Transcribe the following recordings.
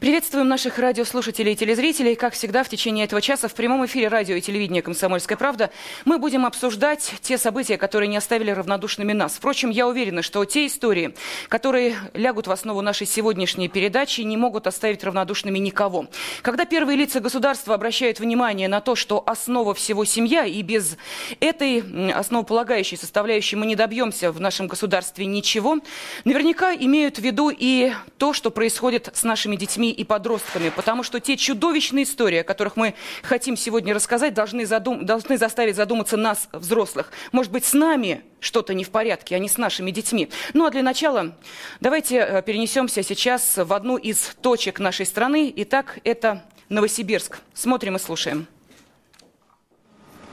Приветствуем наших радиослушателей и телезрителей. Как всегда, в течение этого часа в прямом эфире радио и телевидения «Комсомольская правда» мы будем обсуждать те события, которые не оставили равнодушными нас. Впрочем, я уверена, что те истории, которые лягут в основу нашей сегодняшней передачи, не могут оставить равнодушными никого. Когда первые лица государства обращают внимание на то, что основа всего семья, и без этой основополагающей составляющей мы не добьемся в нашем государстве ничего, наверняка имеют в виду и то, что происходит с нашими детьми и подростками, потому что те чудовищные истории, о которых мы хотим сегодня рассказать, должны, задум... должны заставить задуматься нас, взрослых. Может быть, с нами что-то не в порядке, а не с нашими детьми. Ну а для начала давайте э, перенесемся сейчас в одну из точек нашей страны. Итак, это Новосибирск. Смотрим и слушаем.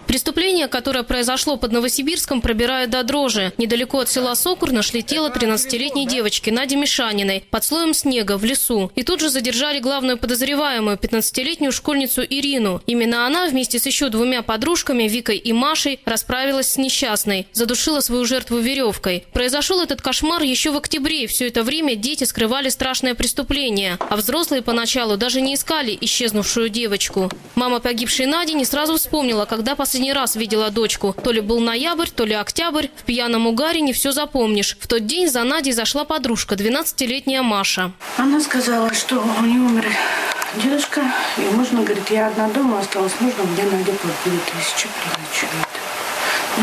Преступление, которое произошло под Новосибирском, пробирает до дрожи. Недалеко от села Сокур нашли тело 13-летней девочки Нади Мишаниной под слоем снега в лесу. И тут же задержали главную подозреваемую, 15-летнюю школьницу Ирину. Именно она вместе с еще двумя подружками, Викой и Машей, расправилась с несчастной. Задушила свою жертву веревкой. Произошел этот кошмар еще в октябре. И все это время дети скрывали страшное преступление. А взрослые поначалу даже не искали исчезнувшую девочку. Мама погибшей Нади не сразу вспомнила, когда последний последний раз видела дочку. То ли был ноябрь, то ли октябрь. В пьяном угаре не все запомнишь. В тот день за Надей зашла подружка, 12-летняя Маша. Она сказала, что у нее умер дедушка. И можно, говорит, я одна дома осталась. Нужно мне Надя по тысячи прилечивать.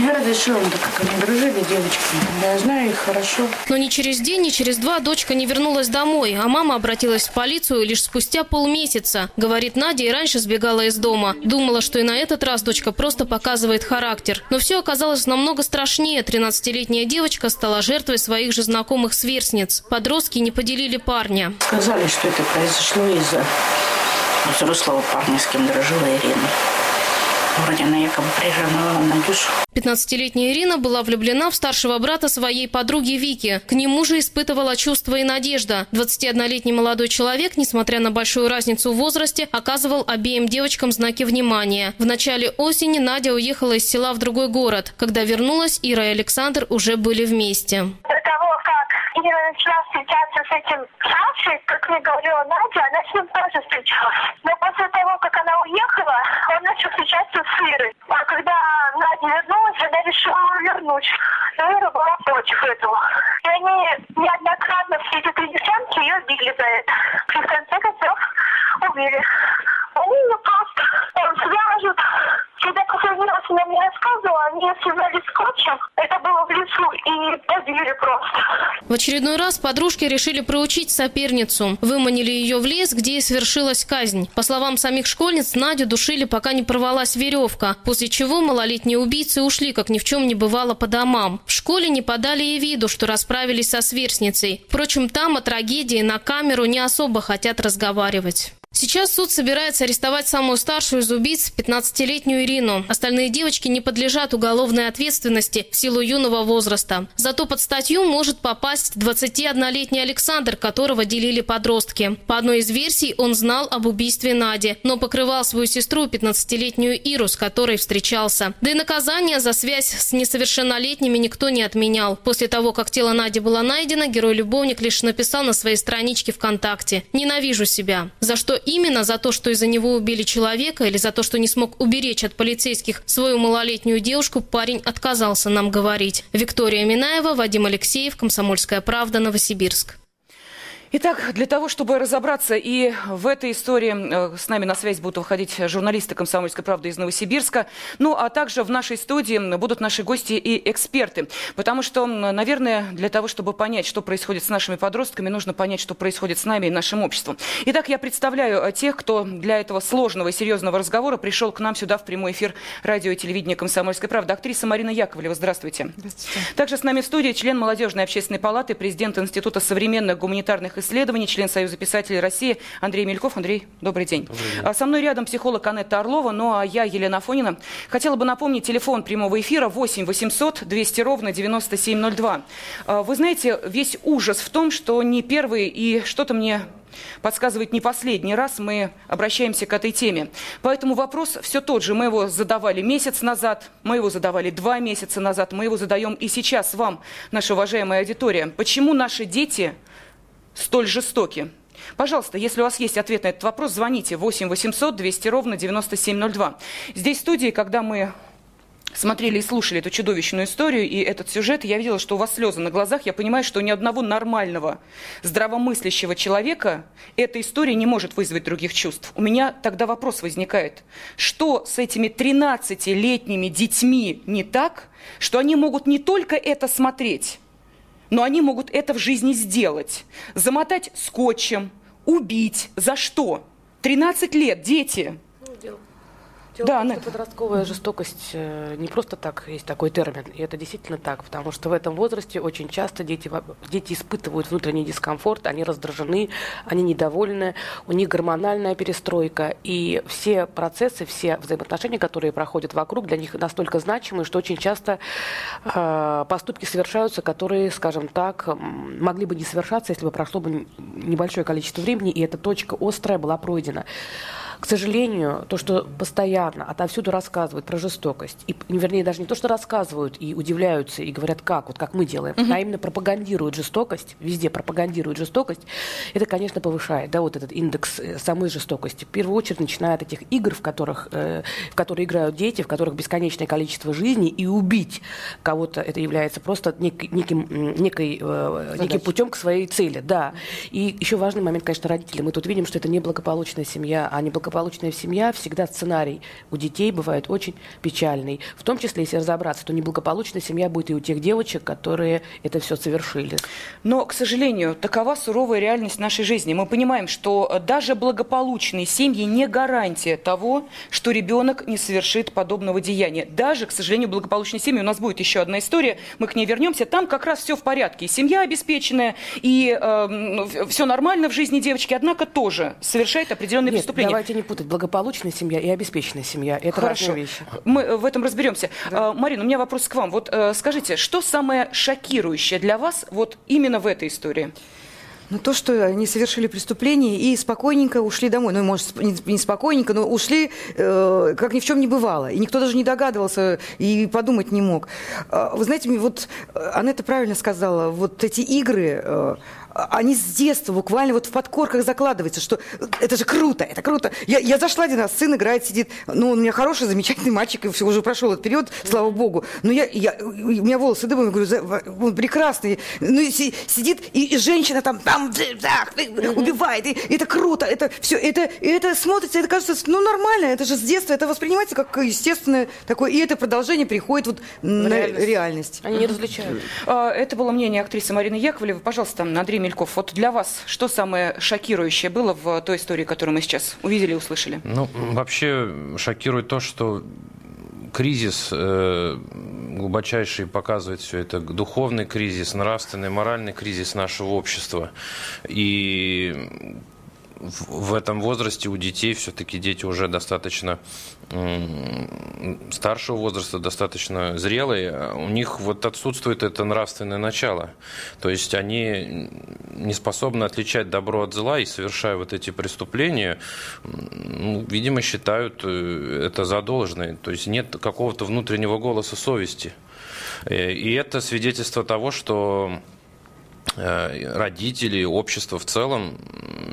Я разрешила, так как они дружили, девочки. Я знаю их хорошо. Но ни через день, ни через два дочка не вернулась домой, а мама обратилась в полицию лишь спустя полмесяца. Говорит, Надя и раньше сбегала из дома. Думала, что и на этот раз дочка просто показывает характер. Но все оказалось намного страшнее. 13-летняя девочка стала жертвой своих же знакомых сверстниц. Подростки не поделили парня. Сказали, что это произошло из-за взрослого парня, с кем дружила Ирина. Вроде она якобы прижимала Надюшу. 15-летняя Ирина была влюблена в старшего брата своей подруги Вики. К нему же испытывала чувства и надежда. 21-летний молодой человек, несмотря на большую разницу в возрасте, оказывал обеим девочкам знаки внимания. В начале осени Надя уехала из села в другой город. Когда вернулась, Ира и Александр уже были вместе. До того, Ира начала встречаться с этим Сашей, как мне говорила Надя, она с ним тоже встречалась. Но после того, как она уехала, он начал встречаться с Ирой. А когда Надя вернулась, она решила вернуть. Но Ира была против этого. И они неоднократно, все эти три девчонки, ее били за это. И в конце концов убили. Они ее просто он свяжут. Когда последний раз она мне рассказывала, они ее связали скотчем. Это было в лесу и побили просто. В очередной раз подружки решили проучить соперницу. Выманили ее в лес, где и свершилась казнь. По словам самих школьниц, Надю душили, пока не порвалась веревка, после чего малолетние убийцы ушли, как ни в чем не бывало, по домам. В школе не подали и виду, что расправились со сверстницей. Впрочем, там о трагедии на камеру не особо хотят разговаривать. Сейчас суд собирается арестовать самую старшую из убийц, 15-летнюю Ирину. Остальные девочки не подлежат уголовной ответственности в силу юного возраста. Зато под статью может попасть 21-летний Александр, которого делили подростки. По одной из версий, он знал об убийстве Нади, но покрывал свою сестру, 15-летнюю Иру, с которой встречался. Да и наказание за связь с несовершеннолетними никто не отменял. После того, как тело Нади было найдено, герой-любовник лишь написал на своей страничке ВКонтакте «Ненавижу себя». За что именно за то, что из-за него убили человека или за то, что не смог уберечь от полицейских свою малолетнюю девушку, парень отказался нам говорить. Виктория Минаева, Вадим Алексеев, Комсомольская правда, Новосибирск. Итак, для того, чтобы разобраться и в этой истории, э, с нами на связь будут выходить журналисты «Комсомольской правды» из Новосибирска, ну а также в нашей студии будут наши гости и эксперты. Потому что, наверное, для того, чтобы понять, что происходит с нашими подростками, нужно понять, что происходит с нами и нашим обществом. Итак, я представляю э, тех, кто для этого сложного и серьезного разговора пришел к нам сюда в прямой эфир радио и телевидения «Комсомольской правды». Актриса Марина Яковлева, здравствуйте. Здравствуйте. Также с нами в студии член Молодежной общественной палаты, президент Института современных гуманитарных исследований, член Союза писателей России Андрей Мельков. Андрей, добрый день. Добрый день. А со мной рядом психолог Анетта Орлова, ну а я, Елена Фонина. Хотела бы напомнить телефон прямого эфира 8 800 200 ровно 9702. А, вы знаете, весь ужас в том, что не первый и что-то мне подсказывает не последний раз, мы обращаемся к этой теме. Поэтому вопрос все тот же. Мы его задавали месяц назад, мы его задавали два месяца назад, мы его задаем и сейчас вам, наша уважаемая аудитория. Почему наши дети столь жестоки? Пожалуйста, если у вас есть ответ на этот вопрос, звоните 8 800 200 ровно 9702. Здесь в студии, когда мы смотрели и слушали эту чудовищную историю и этот сюжет, я видела, что у вас слезы на глазах. Я понимаю, что ни одного нормального, здравомыслящего человека эта история не может вызвать других чувств. У меня тогда вопрос возникает. Что с этими 13-летними детьми не так, что они могут не только это смотреть, но они могут это в жизни сделать. Замотать скотчем, убить. За что? 13 лет, дети. Дело Да, том, что подростковая жестокость э, не просто так есть такой термин, и это действительно так, потому что в этом возрасте очень часто дети, дети испытывают внутренний дискомфорт, они раздражены, они недовольны, у них гормональная перестройка, и все процессы, все взаимоотношения, которые проходят вокруг, для них настолько значимы, что очень часто э, поступки совершаются, которые, скажем так, могли бы не совершаться, если бы прошло бы небольшое количество времени, и эта точка острая была пройдена. К сожалению, то, что постоянно отовсюду рассказывают про жестокость, и, вернее, даже не то, что рассказывают и удивляются, и говорят, как, вот как мы делаем, а именно пропагандируют жестокость, везде пропагандируют жестокость, это, конечно, повышает, да, вот этот индекс э, самой жестокости. В первую очередь, начиная от этих игр, в которых, э, в которые играют дети, в которых бесконечное количество жизней, и убить кого-то, это является просто нек- неким, некой, э, неким путем к своей цели, да. И еще важный момент, конечно, родители. Мы тут видим, что это неблагополучная семья, а неблагополучная семья всегда сценарий у детей бывает очень печальный. В том числе, если разобраться, то неблагополучная семья будет и у тех девочек, которые это все совершили. Но, к сожалению, такова суровая реальность нашей жизни. Мы понимаем, что э, даже благополучные семьи не гарантия того, что ребенок не совершит подобного деяния. Даже, к сожалению, благополучной семьи, у нас будет еще одна история, мы к ней вернемся, там как раз все в порядке. И семья обеспеченная, и все нормально в жизни девочки, однако тоже совершает определенные Нет, преступления. давайте не путать. Благополучная семья и обеспеченная семья. Это Хорошо. разные вещи. Мы э, в этом разберемся. А, Марина, у меня вопрос к вам. Вот э, скажите, что самое шокирующее для вас вот именно в этой истории? Ну, то, что они совершили преступление и спокойненько ушли домой. Ну, может, не не спокойненько, но ушли, э, как ни в чем не бывало. И никто даже не догадывался и подумать не мог. А, Вы знаете, вот э, Анетта правильно сказала, вот эти игры, э, они с детства буквально вот в подкорках закладываются, что это же круто, это круто. Я, я зашла один раз, сын играет, сидит, ну, он у меня хороший, замечательный мальчик, и все, уже прошел этот период, слава богу. Но я, я, у меня волосы дыбом, я говорю, «За- он прекрасный. Ну, и си- сидит, и, и женщина там, там, ты, убивает, и, это круто, это все, это, и это смотрится, это кажется, ну, нормально, это же с детства, это воспринимается как естественное такое, и это продолжение приходит вот на реальность. реальность. Они не различают. А, Это было мнение актрисы Марины Яковлевой. Пожалуйста, Андрей Мельков, вот для вас что самое шокирующее было в той истории, которую мы сейчас увидели и услышали? Ну, вообще шокирует то, что кризис э, глубочайший показывает все это. Духовный кризис, нравственный, моральный кризис нашего общества. И в, этом возрасте у детей, все-таки дети уже достаточно старшего возраста, достаточно зрелые, у них вот отсутствует это нравственное начало. То есть они не способны отличать добро от зла и, совершая вот эти преступления, ну, видимо, считают э, это задолженное. То есть нет какого-то внутреннего голоса совести. Э, И это свидетельство того, что родители, общество в целом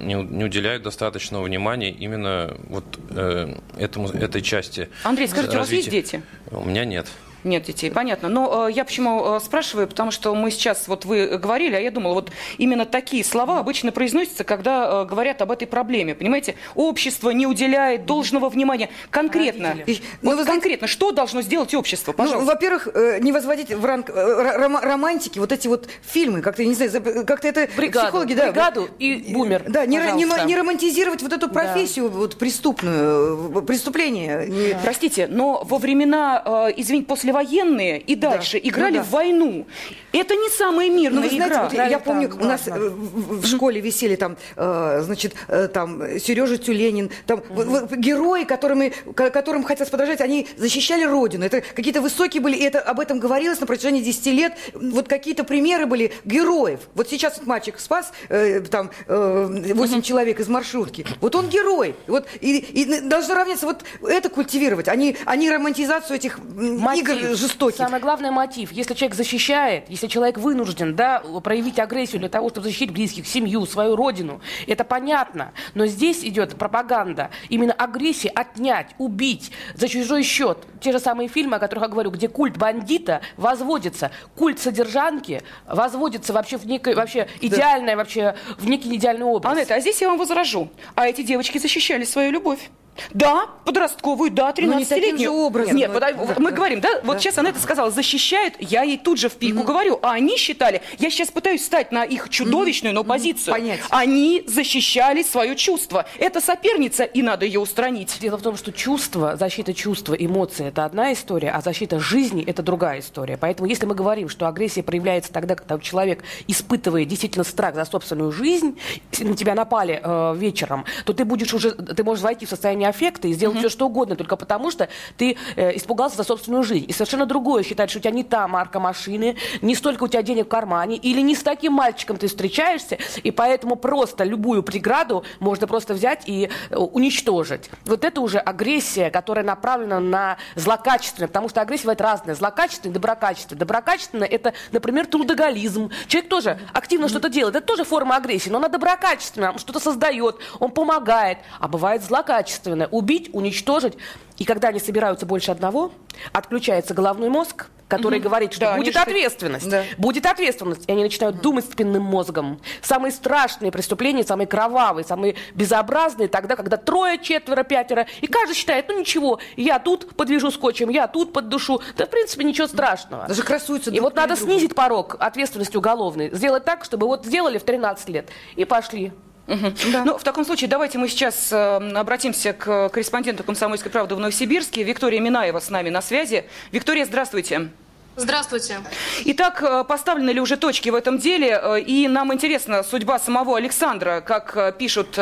не, не уделяют достаточного внимания именно вот э, этому, этой части. Андрей, скажите, у вас есть развития. дети? У меня нет. Нет детей, понятно. Но э, я почему э, спрашиваю, потому что мы сейчас, вот вы говорили, а я думала, вот именно такие слова обычно произносятся, когда э, говорят об этой проблеме. Понимаете, общество не уделяет должного внимания. Конкретно. И- ну, вот вы знаете- конкретно, что должно сделать общество? Ну, Пожалуйста. во-первых, э, не возводить в ранг э, ро- рома- романтики вот эти вот фильмы, как-то, я не знаю, как-то это Бригаду. психологи, да. Бригаду вот, и бумер, Да, не, не, не романтизировать вот эту профессию вот преступную, э, преступление. Не- Простите, но во времена, э, извините, после послевоенные и дальше да. играли ну, да. в войну. Это не самая мирная ну, вы знаете, игра. Вот я помню, там, у нас да, в, в школе висели там, э, значит, э, там Сережа Тюленин, там угу. герои, которыми, которым хотелось подражать, они защищали родину. Это какие-то высокие были, и это об этом говорилось на протяжении 10 лет. Вот какие-то примеры были героев. Вот сейчас вот мальчик спас э, там э, 8 угу. человек из маршрутки. Вот он герой. Вот и, и должно равняться вот это культивировать, они, они романтизацию этих мотив. игр жестоких. Самое главное мотив. Если человек защищает, если человек вынужден да, проявить агрессию для того, чтобы защитить близких, семью, свою родину, это понятно. Но здесь идет пропаганда. Именно агрессия отнять, убить за чужой счет. Те же самые фильмы, о которых я говорю, где культ бандита возводится, культ содержанки возводится вообще в некое, вообще идеальное, вообще в некий идеальный образ. Анетта, а здесь я вам возражу. А эти девочки защищали свою любовь. Да, подростковую, да, 13-летнюю. Ну, образом. Нет, да, мы да, говорим, да, да, вот сейчас она это сказала, защищают, я ей тут же в пику mm говорю, а они считали, я сейчас пытаюсь стать на их чудовищную, но позицию. Понять. Они защищали свое чувство. Это соперница, и надо ее устранить. Дело в том, что чувство, защита чувства, эмоции – это одна история, а защита жизни – это другая история. Поэтому если мы говорим, что агрессия проявляется тогда, когда человек испытывает действительно страх за собственную жизнь, если на тебя напали э, вечером, то ты будешь уже, ты можешь войти в состояние аффекта и сделать mm-hmm. все, что угодно, только потому что ты э, испугался за собственную жизнь. И совершенно другое считать, что у тебя не та марка машины, не столько у тебя денег в кармане, или не с таким мальчиком ты встречаешься, и поэтому просто любую преграду можно просто взять и э, уничтожить. Вот это уже агрессия, которая направлена на злокачественное, потому что агрессия бывает разная, злокачественная и доброкачественная. Доброкачественная – это, например, трудоголизм. Человек тоже активно mm-hmm. что-то делает, это тоже форма агрессии, но она доброкачественная, он что-то создает, он помогает, а бывает злокачественная главное – убить, уничтожить. И когда они собираются больше одного, отключается головной мозг, который угу. говорит, что да, будет ответственность. Да. Будет ответственность. И они начинают угу. думать спинным мозгом. Самые страшные преступления, самые кровавые, самые безобразные тогда, когда трое, четверо, пятеро. И каждый считает, ну ничего, я тут подвяжу скотчем, я тут поддушу. Да, в принципе, ничего страшного. Даже красуются И вот надо другу. снизить порог ответственности уголовной. Сделать так, чтобы вот сделали в 13 лет и пошли. Угу. Да. Ну, в таком случае, давайте мы сейчас э, обратимся к корреспонденту «Комсомольской правды» в Новосибирске. Виктория Минаева с нами на связи. Виктория, здравствуйте. Здравствуйте. Итак, э, поставлены ли уже точки в этом деле? Э, и нам интересна судьба самого Александра. Как э, пишут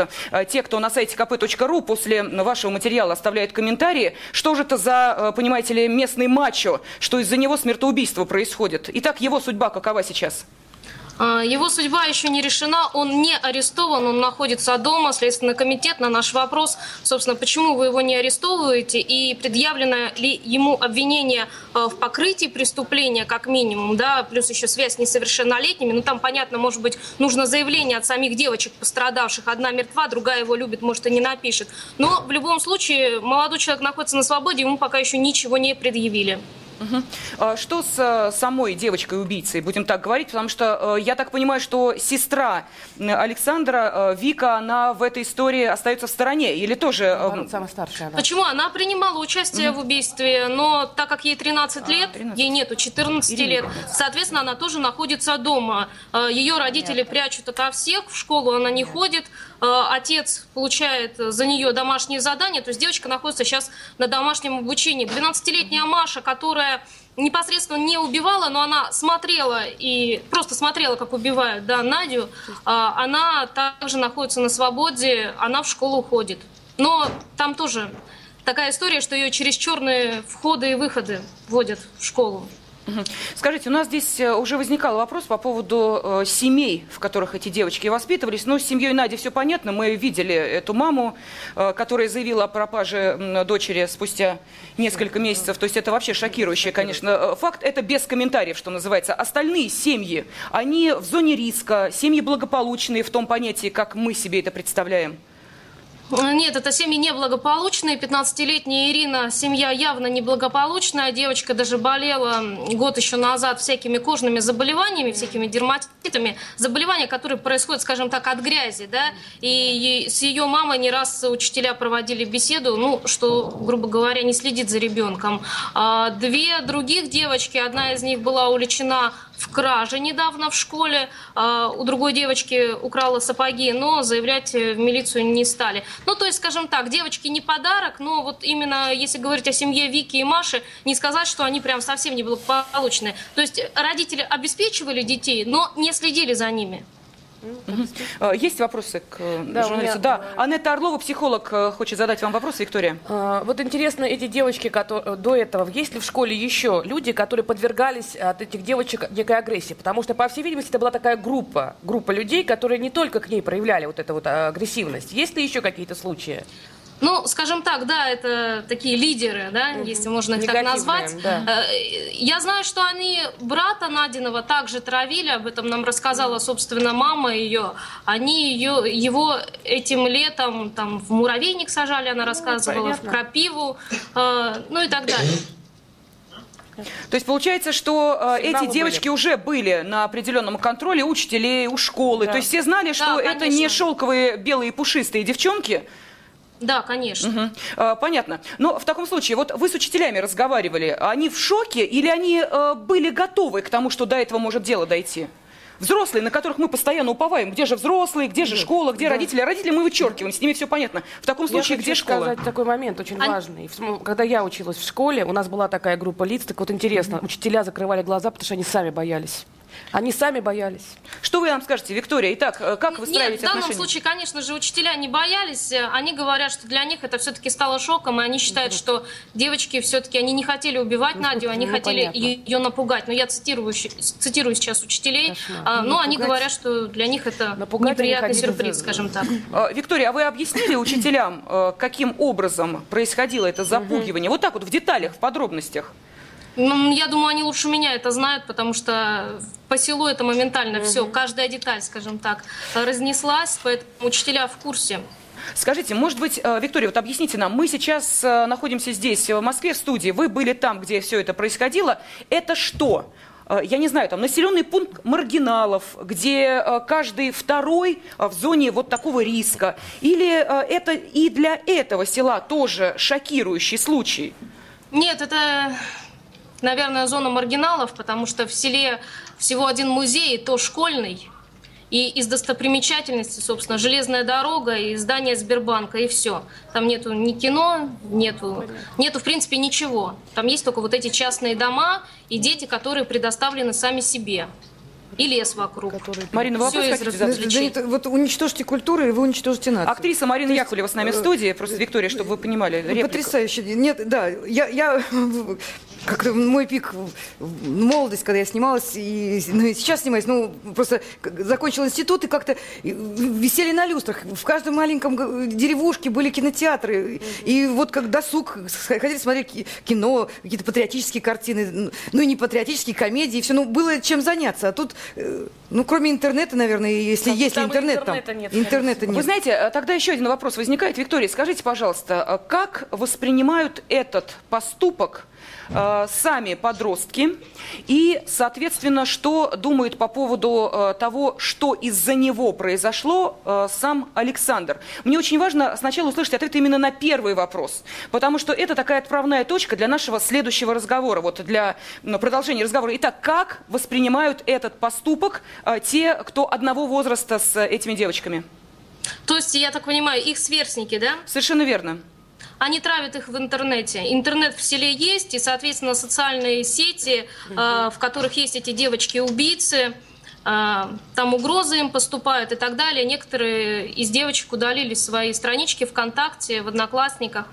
те, кто на сайте kp.ru после вашего материала оставляют комментарии. Что же это за, понимаете ли, местный мачо, что из-за него смертоубийство происходит? Итак, его судьба какова сейчас? А, его судьба еще не решена, он не арестован, он находится дома. Следственный комитет на наш вопрос, собственно, почему вы его не арестовываете и предъявлено ли ему обвинение а, в покрытии преступления, как минимум, да, плюс еще связь с несовершеннолетними. Ну, там, понятно, может быть, нужно заявление от самих девочек пострадавших. Одна мертва, другая его любит, может, и не напишет. Но в любом случае, молодой человек находится на свободе, ему пока еще ничего не предъявили. Угу. Что с э, самой девочкой-убийцей, будем так говорить, потому что э, я так понимаю, что сестра Александра, э, Вика, она в этой истории остается в стороне, или тоже... Наоборот, самая старшая она. Почему? Она принимала участие угу. в убийстве, но так как ей 13 а, лет, 13. ей нету 14 Ирина. лет, соответственно, она тоже находится дома. Ее родители Нет. прячут ото всех, в школу она не Нет. ходит, отец получает за нее домашние задания, то есть девочка находится сейчас на домашнем обучении. 12-летняя Маша, которая непосредственно не убивала, но она смотрела и просто смотрела, как убивают да, Надю, а, она также находится на свободе, она в школу ходит. Но там тоже такая история, что ее через черные входы и выходы вводят в школу. Скажите, у нас здесь э, уже возникал вопрос по поводу э, семей, в которых эти девочки воспитывались. Ну, с семьей Нади все понятно. Мы видели эту маму, э, которая заявила о пропаже дочери спустя несколько месяцев. То есть это вообще шокирующий, конечно, э, факт. Это без комментариев, что называется. Остальные семьи, они в зоне риска, семьи благополучные в том понятии, как мы себе это представляем. Нет, это семьи неблагополучные. 15-летняя Ирина, семья явно неблагополучная. Девочка даже болела год еще назад всякими кожными заболеваниями, всякими дерматитами. Заболевания, которые происходят, скажем так, от грязи. Да? И с ее мамой не раз учителя проводили беседу, ну, что, грубо говоря, не следит за ребенком. А две других девочки, одна из них была уличена в краже недавно в школе. А, у другой девочки украла сапоги, но заявлять в милицию не стали. Ну, то есть, скажем так, девочки не подарок, но вот именно если говорить о семье Вики и Маши, не сказать, что они прям совсем не благополучные. То есть родители обеспечивали детей, но не следили за ними. Угу. Есть вопросы к э, да, журналисту? Меня... Да, Анетта Орлова, психолог, э, хочет задать вам вопрос, Виктория. А, вот интересно, эти девочки, которые до этого, есть ли в школе еще люди, которые подвергались от этих девочек некой агрессии? Потому что, по всей видимости, это была такая группа, группа людей, которые не только к ней проявляли вот эту вот агрессивность. Есть ли еще какие-то случаи? Ну, скажем так, да, это такие лидеры, да, угу. если можно их так назвать. Да. Э, я знаю, что они брата Надиного также травили, об этом нам рассказала, собственно, мама ее. Они ее, его этим летом там в муравейник сажали, она ну, рассказывала, ну, в крапиву, э, ну и так далее. То есть получается, что э, эти девочки были. уже были на определенном контроле учителей, у школы. Да. То есть все знали, что да, это не шелковые белые пушистые девчонки, да, конечно. Угу. А, понятно. Но в таком случае, вот вы с учителями разговаривали, они в шоке или они э, были готовы к тому, что до этого может дело дойти? Взрослые, на которых мы постоянно уповаем. Где же взрослые, где же школа, где да. родители? Родители мы вычеркиваем, с ними все понятно. В таком случае, я где школа? Я сказать такой момент очень Они... важный. Когда я училась в школе, у нас была такая группа лиц, так вот интересно, учителя закрывали глаза, потому что они сами боялись. Они сами боялись. Что вы нам скажете, Виктория? Итак, э, как вы строите Нет, в данном отношения? случае, конечно же, учителя не боялись. Они говорят, что для них это все-таки стало шоком, и они считают, что девочки все-таки они не хотели убивать ну, Надю, они ну, хотели понятно. ее напугать. Но я цитирую, цитирую сейчас учителей, а, но они говорят, что для них это напугать неприятный сюрприз, за... скажем так. А, Виктория, а вы объяснили учителям, э, каким образом происходило это запугивание? Вот так вот в деталях, в подробностях. Ну, я думаю, они лучше меня это знают, потому что по селу это моментально все, каждая деталь, скажем так, разнеслась, поэтому учителя в курсе. Скажите, может быть, э, Виктория, вот объясните нам, мы сейчас э, находимся здесь, в Москве, в студии, вы были там, где все это происходило. Это что? Э, я не знаю, там населенный пункт маргиналов, где каждый второй в зоне вот такого риска. Или это и для этого села тоже шокирующий случай? Нет, это наверное, зона маргиналов, потому что в селе всего один музей, то школьный. И из достопримечательностей, собственно, железная дорога и здание Сбербанка, и все. Там нету ни кино, нету, нету, в принципе, ничего. Там есть только вот эти частные дома и дети, которые предоставлены сами себе и лес вокруг. Который... Марина, вы вопрос хотите задать? Да, вот уничтожьте культуру, и вы уничтожите нацию. Актриса Марина есть... Яковлева с нами в студии, просто Виктория, чтобы вы понимали. Реплика. Потрясающе. Нет, да, я, я как-то мой пик молодость, когда я снималась, и, ну, и сейчас снимаюсь, ну, просто закончил институт, и как-то висели на люстрах. В каждом маленьком деревушке были кинотеатры. И вот как досуг, ходили смотреть кино, какие-то патриотические картины, ну, и не патриотические комедии, все, ну, было чем заняться. А тут, э, ну, кроме интернета, наверное, если есть интернет там. Нет, интернета нет. Вы знаете, э, тогда еще один вопрос возникает. Виктория, скажите, пожалуйста, а как воспринимают этот поступок Э, сами подростки и, соответственно, что думает по поводу э, того, что из-за него произошло э, сам Александр. Мне очень важно сначала услышать ответ именно на первый вопрос, потому что это такая отправная точка для нашего следующего разговора, вот для ну, продолжения разговора. Итак, как воспринимают этот поступок те, кто одного возраста с этими девочками? То есть, я так понимаю, их сверстники, да? Совершенно верно. Они травят их в интернете. Интернет в селе есть, и, соответственно, социальные сети, э, в которых есть эти девочки-убийцы, э, там угрозы им поступают и так далее. Некоторые из девочек удалили свои странички ВКонтакте, в Одноклассниках,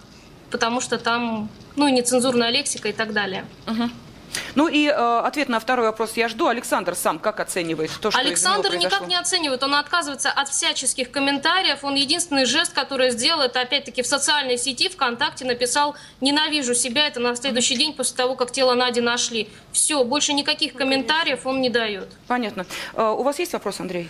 потому что там ну, нецензурная лексика и так далее. Угу. Ну и э, ответ на второй вопрос я жду. Александр сам как оценивает то, что Александр никак не оценивает. Он отказывается от всяческих комментариев. Он единственный жест, который сделал, это опять-таки в социальной сети ВКонтакте написал «Ненавижу себя». Это на следующий день после того, как тело Нади нашли. Все, больше никаких комментариев он не дает. Понятно. Э, у вас есть вопрос, Андрей?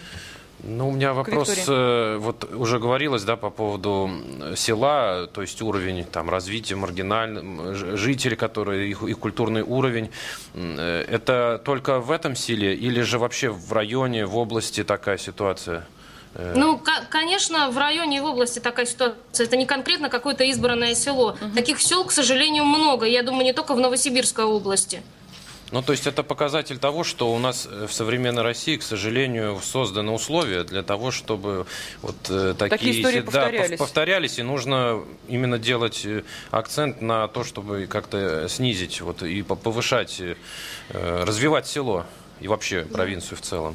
Ну, у меня вопрос, э, вот уже говорилось, да, по поводу села, то есть уровень там развития маргинальных, жители, которые, их, их культурный уровень. Э, это только в этом селе или же вообще в районе, в области такая ситуация? Э, ну, конечно, в районе и в области такая ситуация. Это не конкретно какое-то избранное село. Угу. Таких сел, к сожалению, много. Я думаю, не только в Новосибирской области. Ну, то есть это показатель того, что у нас э, в современной России, к сожалению, созданы условия для того, чтобы вот э, такие, такие истории да, повторялись. повторялись, и нужно именно делать э, акцент на то, чтобы как-то снизить вот, и повышать, развивать село и вообще провинцию в целом.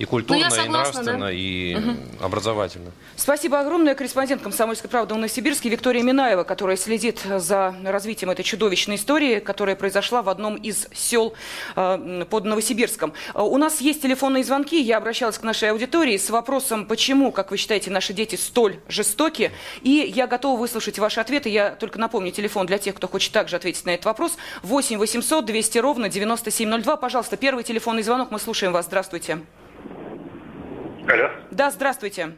И культурно, ну, согласна, и нравственно, да? и угу. образовательно. Спасибо огромное. Корреспондент «Комсомольской правды» в Новосибирске Виктория Минаева, которая следит за развитием этой чудовищной истории, которая произошла в одном из сел э, под Новосибирском. Э, у нас есть телефонные звонки. Я обращалась к нашей аудитории с вопросом, почему, как вы считаете, наши дети столь жестоки. И я готова выслушать ваши ответы. Я только напомню телефон для тех, кто хочет также ответить на этот вопрос. 8 800 200 ровно 9702. Пожалуйста, первый телефонный звонок. Мы слушаем вас. Здравствуйте. Алло. Да, здравствуйте.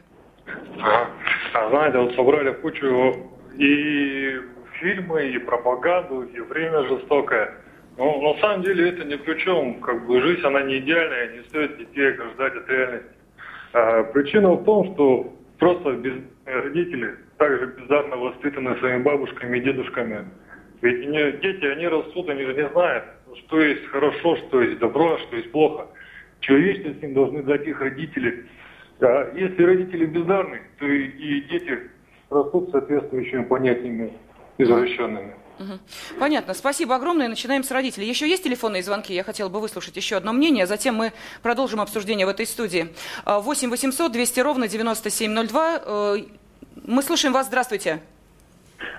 Ага. А, знаете, вот собрали кучу и фильмы, и пропаганду, и время жестокое. Но на самом деле это не ключом. Как бы жизнь, она не идеальная, не стоит детей ограждать от реальности. А, причина в том, что просто без родители также бездарно воспитаны своими бабушками и дедушками. Ведь не, дети, они растут, они же не знают, что есть хорошо, что есть добро, что есть плохо. Человечность им должны дать их родители. Да, если родители бездарны, то и, и дети растут соответствующими понятиями извращенными. Понятно. Спасибо огромное. Начинаем с родителей. Еще есть телефонные звонки? Я хотела бы выслушать еще одно мнение. Затем мы продолжим обсуждение в этой студии. 8 800 200 ровно 9702. Э, мы слушаем вас. Здравствуйте.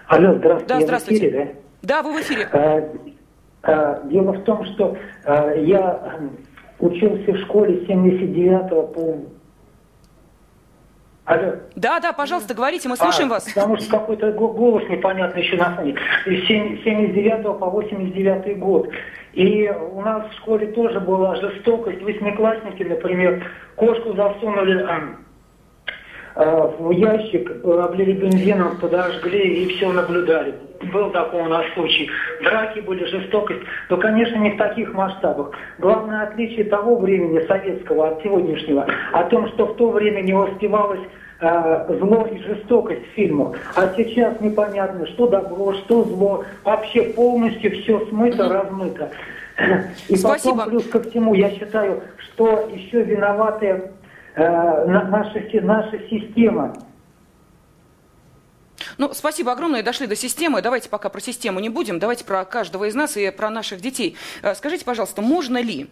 Алло, здравствуйте. Да, здравствуйте. Эфире, да? да, вы в эфире. А, а, дело в том, что а, я учился в школе 79 по Алло. Да, да, пожалуйста, говорите, мы слушаем а, вас. Потому что какой-то голос непонятный еще на фоне. С 79 по 89 год. И у нас в школе тоже была жестокость. Восьмиклассники, например, кошку засунули в ящик, облили бензином, подожгли и все наблюдали. Был такой у нас случай. Драки были, жестокость. Но, конечно, не в таких масштабах. Главное отличие того времени советского от сегодняшнего о том, что в то время не воспевалось э, зло и жестокость в фильмах. А сейчас непонятно, что добро, что зло. Вообще полностью все смыто, размыто. И Спасибо. потом, плюс ко всему, я считаю, что еще виноваты э, наша, наша система ну, спасибо огромное. Дошли до системы. Давайте пока про систему не будем. Давайте про каждого из нас и про наших детей. Э, скажите, пожалуйста, можно ли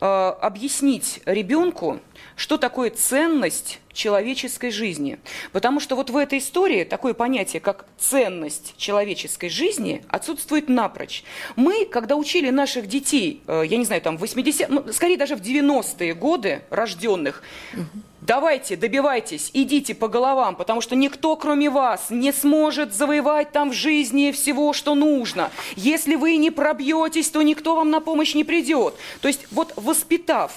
объяснить ребенку, что такое ценность человеческой жизни. Потому что вот в этой истории такое понятие, как ценность человеческой жизни, отсутствует напрочь. Мы, когда учили наших детей, э, я не знаю, там, в 80 ну, скорее даже в 90-е годы рожденных, Давайте, добивайтесь, идите по головам, потому что никто, кроме вас, не сможет завоевать там в жизни всего, что нужно. Если вы не пробьетесь, то никто вам на помощь не придет. То есть вот воспитав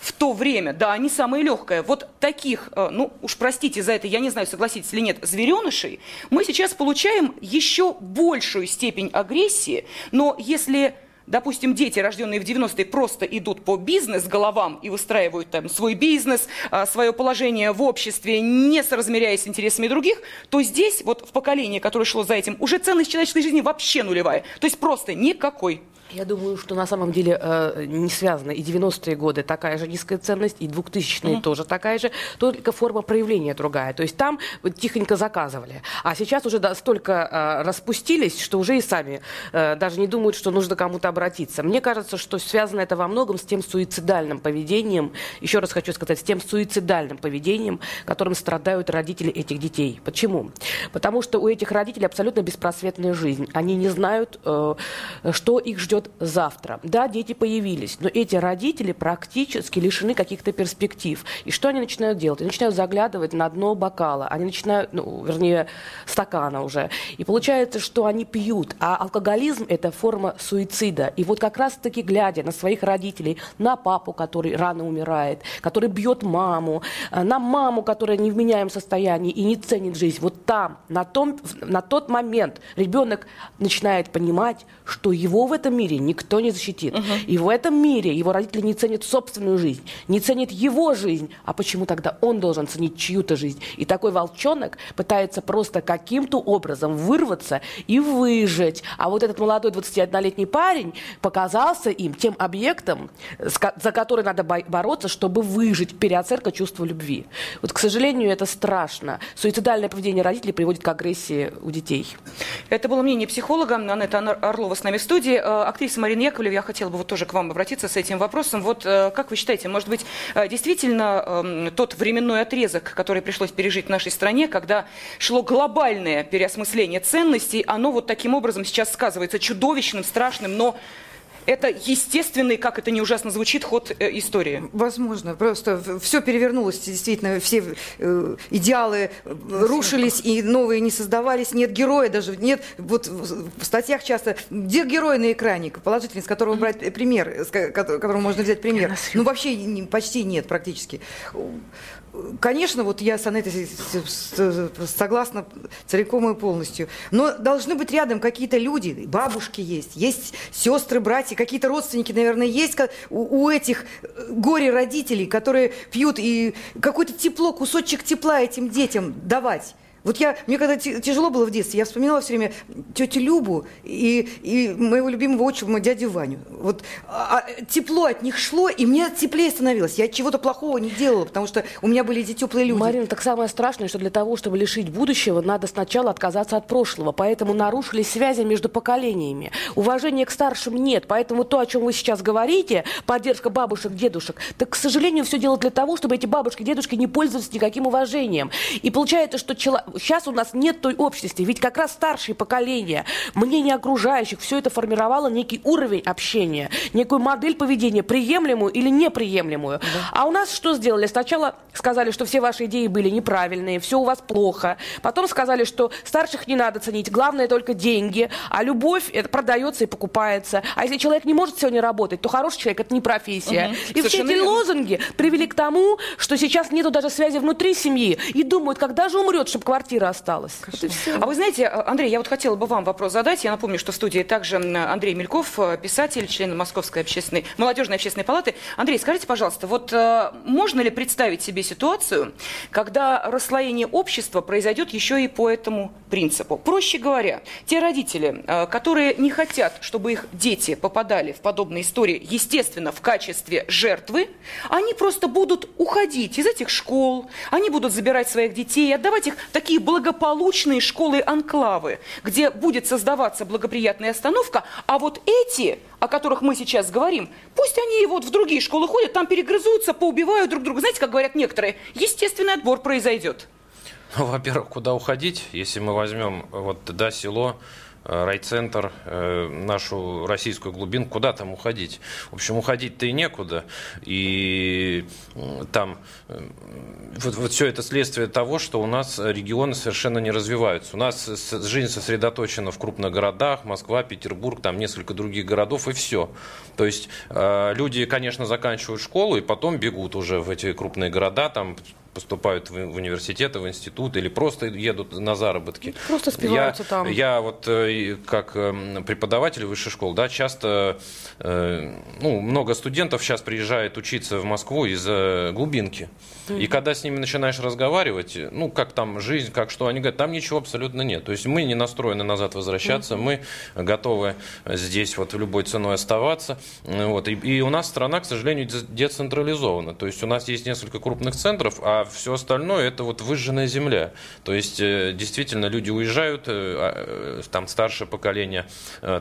в то время, да, они самые легкие. Вот таких, э, ну уж простите за это, я не знаю, согласитесь или нет, зверенышей, мы сейчас получаем еще большую степень агрессии, но если допустим, дети, рожденные в 90-е, просто идут по бизнес-головам и выстраивают там свой бизнес, а, свое положение в обществе, не соразмеряясь с интересами других, то здесь, вот в поколении, которое шло за этим, уже ценность человеческой жизни вообще нулевая. То есть просто никакой. Я думаю, что на самом деле э, не связано. И 90-е годы такая же низкая ценность, и 2000-е mm-hmm. тоже такая же, только форма проявления другая. То есть там вот, тихонько заказывали. А сейчас уже столько э, распустились, что уже и сами э, даже не думают, что нужно кому-то обратиться. Мне кажется, что связано это во многом с тем суицидальным поведением, еще раз хочу сказать, с тем суицидальным поведением, которым страдают родители этих детей. Почему? Потому что у этих родителей абсолютно беспросветная жизнь. Они не знают, э, что их ждет ждет завтра. Да, дети появились, но эти родители практически лишены каких-то перспектив. И что они начинают делать? Они начинают заглядывать на дно бокала, они начинают, ну, вернее, стакана уже. И получается, что они пьют. А алкоголизм – это форма суицида. И вот как раз-таки, глядя на своих родителей, на папу, который рано умирает, который бьет маму, э, на маму, которая не в меняемом состоянии и не ценит жизнь, вот там, на, том, на тот момент ребенок начинает понимать, что его в этом мире мире никто не защитит. Угу. И в этом мире его родители не ценят собственную жизнь, не ценят его жизнь. А почему тогда он должен ценить чью-то жизнь? И такой волчонок пытается просто каким-то образом вырваться и выжить. А вот этот молодой 21-летний парень показался им тем объектом, за который надо бороться, чтобы выжить. Переоценка чувства любви. Вот, к сожалению, это страшно. Суицидальное поведение родителей приводит к агрессии у детей. Это было мнение психолога Анетта Орлова с нами в студии. Актриса Марина Яковлева, я хотела бы вот тоже к вам обратиться с этим вопросом. Вот э, как вы считаете, может быть, э, действительно эм, тот временной отрезок, который пришлось пережить в нашей стране, когда шло глобальное переосмысление ценностей, оно вот таким образом сейчас сказывается чудовищным, страшным, но это естественный, как это не ужасно звучит, ход э, истории. Возможно. Просто все перевернулось, действительно, все э, идеалы э, рушились, и новые не создавались, нет героя даже, нет, вот в статьях часто, где герой на экране, положительный, с которого брать пример, с которого можно взять пример. Ну, вообще почти нет практически. Конечно, вот я с Анетой согласна целиком и полностью. Но должны быть рядом какие-то люди, бабушки есть, есть сестры, братья, какие-то родственники, наверное, есть у, у этих э, горе-родителей, которые пьют и какое-то тепло, кусочек тепла этим детям давать. Вот я, мне когда тяжело было в детстве, я вспоминала все время тетю Любу и, и моего любимого отчима дядю Ваню. Вот а, а, тепло от них шло, и мне теплее становилось. Я чего-то плохого не делала, потому что у меня были эти теплые люди. Марина, так самое страшное, что для того, чтобы лишить будущего, надо сначала отказаться от прошлого. Поэтому нарушились связи между поколениями. Уважения к старшим нет. Поэтому то, о чем вы сейчас говорите, поддержка бабушек, дедушек, так, к сожалению, все дело для того, чтобы эти бабушки, дедушки не пользовались никаким уважением. И получается, что человек сейчас у нас нет той общности. Ведь как раз старшее поколение, мнение окружающих, все это формировало некий уровень общения, некую модель поведения, приемлемую или неприемлемую. Да. А у нас что сделали? Сначала сказали, что все ваши идеи были неправильные, все у вас плохо. Потом сказали, что старших не надо ценить, главное только деньги, а любовь это продается и покупается. А если человек не может сегодня работать, то хороший человек это не профессия. Угу. И Совершенно все эти верно. лозунги привели к тому, что сейчас нету даже связи внутри семьи и думают, когда же умрет, чтобы квартира квартира осталась. А вы знаете, Андрей, я вот хотела бы вам вопрос задать. Я напомню, что в студии также Андрей Мельков, э, писатель, член Московской общественной, молодежной общественной палаты. Андрей, скажите, пожалуйста, вот э, можно ли представить себе ситуацию, когда расслоение общества произойдет еще и по этому принципу? Проще говоря, те родители, э, которые не хотят, чтобы их дети попадали в подобные истории, естественно, в качестве жертвы, они просто будут уходить из этих школ, они будут забирать своих детей, отдавать их такие такие благополучные школы-анклавы, где будет создаваться благоприятная остановка, а вот эти, о которых мы сейчас говорим, пусть они вот в другие школы ходят, там перегрызутся, поубивают друг друга. Знаете, как говорят некоторые, естественный отбор произойдет. Ну, во-первых, куда уходить, если мы возьмем вот, да, село, райцентр, э, нашу российскую глубинку, куда там уходить? В общем, уходить-то и некуда. И там э, вот, вот все это следствие того, что у нас регионы совершенно не развиваются. У нас жизнь сосредоточена в крупных городах, Москва, Петербург, там несколько других городов, и все. То есть люди, конечно, заканчивают школу и потом бегут уже в эти крупные города, там поступают в, в университеты, в институт или просто едут на заработки. Просто спиваются я, там. Я вот э, как эм, преподаватель высшей школы, да, часто, э, ну, много студентов сейчас приезжает учиться в Москву из глубинки. Mm-hmm. И когда с ними начинаешь разговаривать, ну, как там жизнь, как что, они говорят, там ничего абсолютно нет. То есть мы не настроены назад возвращаться, mm-hmm. мы готовы здесь вот любой ценой оставаться. Вот. И, и у нас страна, к сожалению, децентрализована. То есть у нас есть несколько крупных центров, а все остальное это вот выжженная земля. То есть э, действительно люди уезжают, э, а, э, там старшее поколение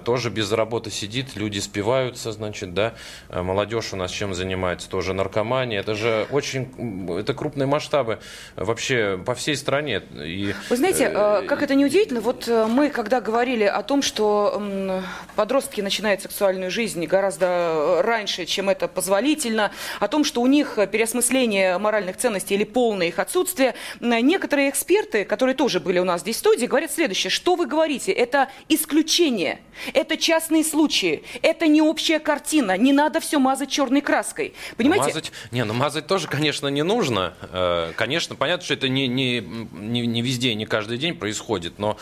тоже без работы сидит, люди спиваются, значит, да, молодежь у нас чем занимается, тоже наркомания. Это же очень, это крупные масштабы вообще по всей стране. И, Вы знаете, как это неудивительно, вот мы когда говорили о том, что подростки начинают сексуальную жизнь гораздо раньше, чем это позволительно, о том, что у них переосмысление моральных ценностей или полное их отсутствие. Некоторые эксперты, которые тоже были у нас здесь в студии, говорят следующее. Что вы говорите? Это исключение, это частные случаи, это не общая картина. Не надо все мазать черной краской. Понимаете? Мазать, не, ну мазать тоже, конечно, не нужно. Э, конечно, понятно, что это не, не, не, не везде, не каждый день происходит, но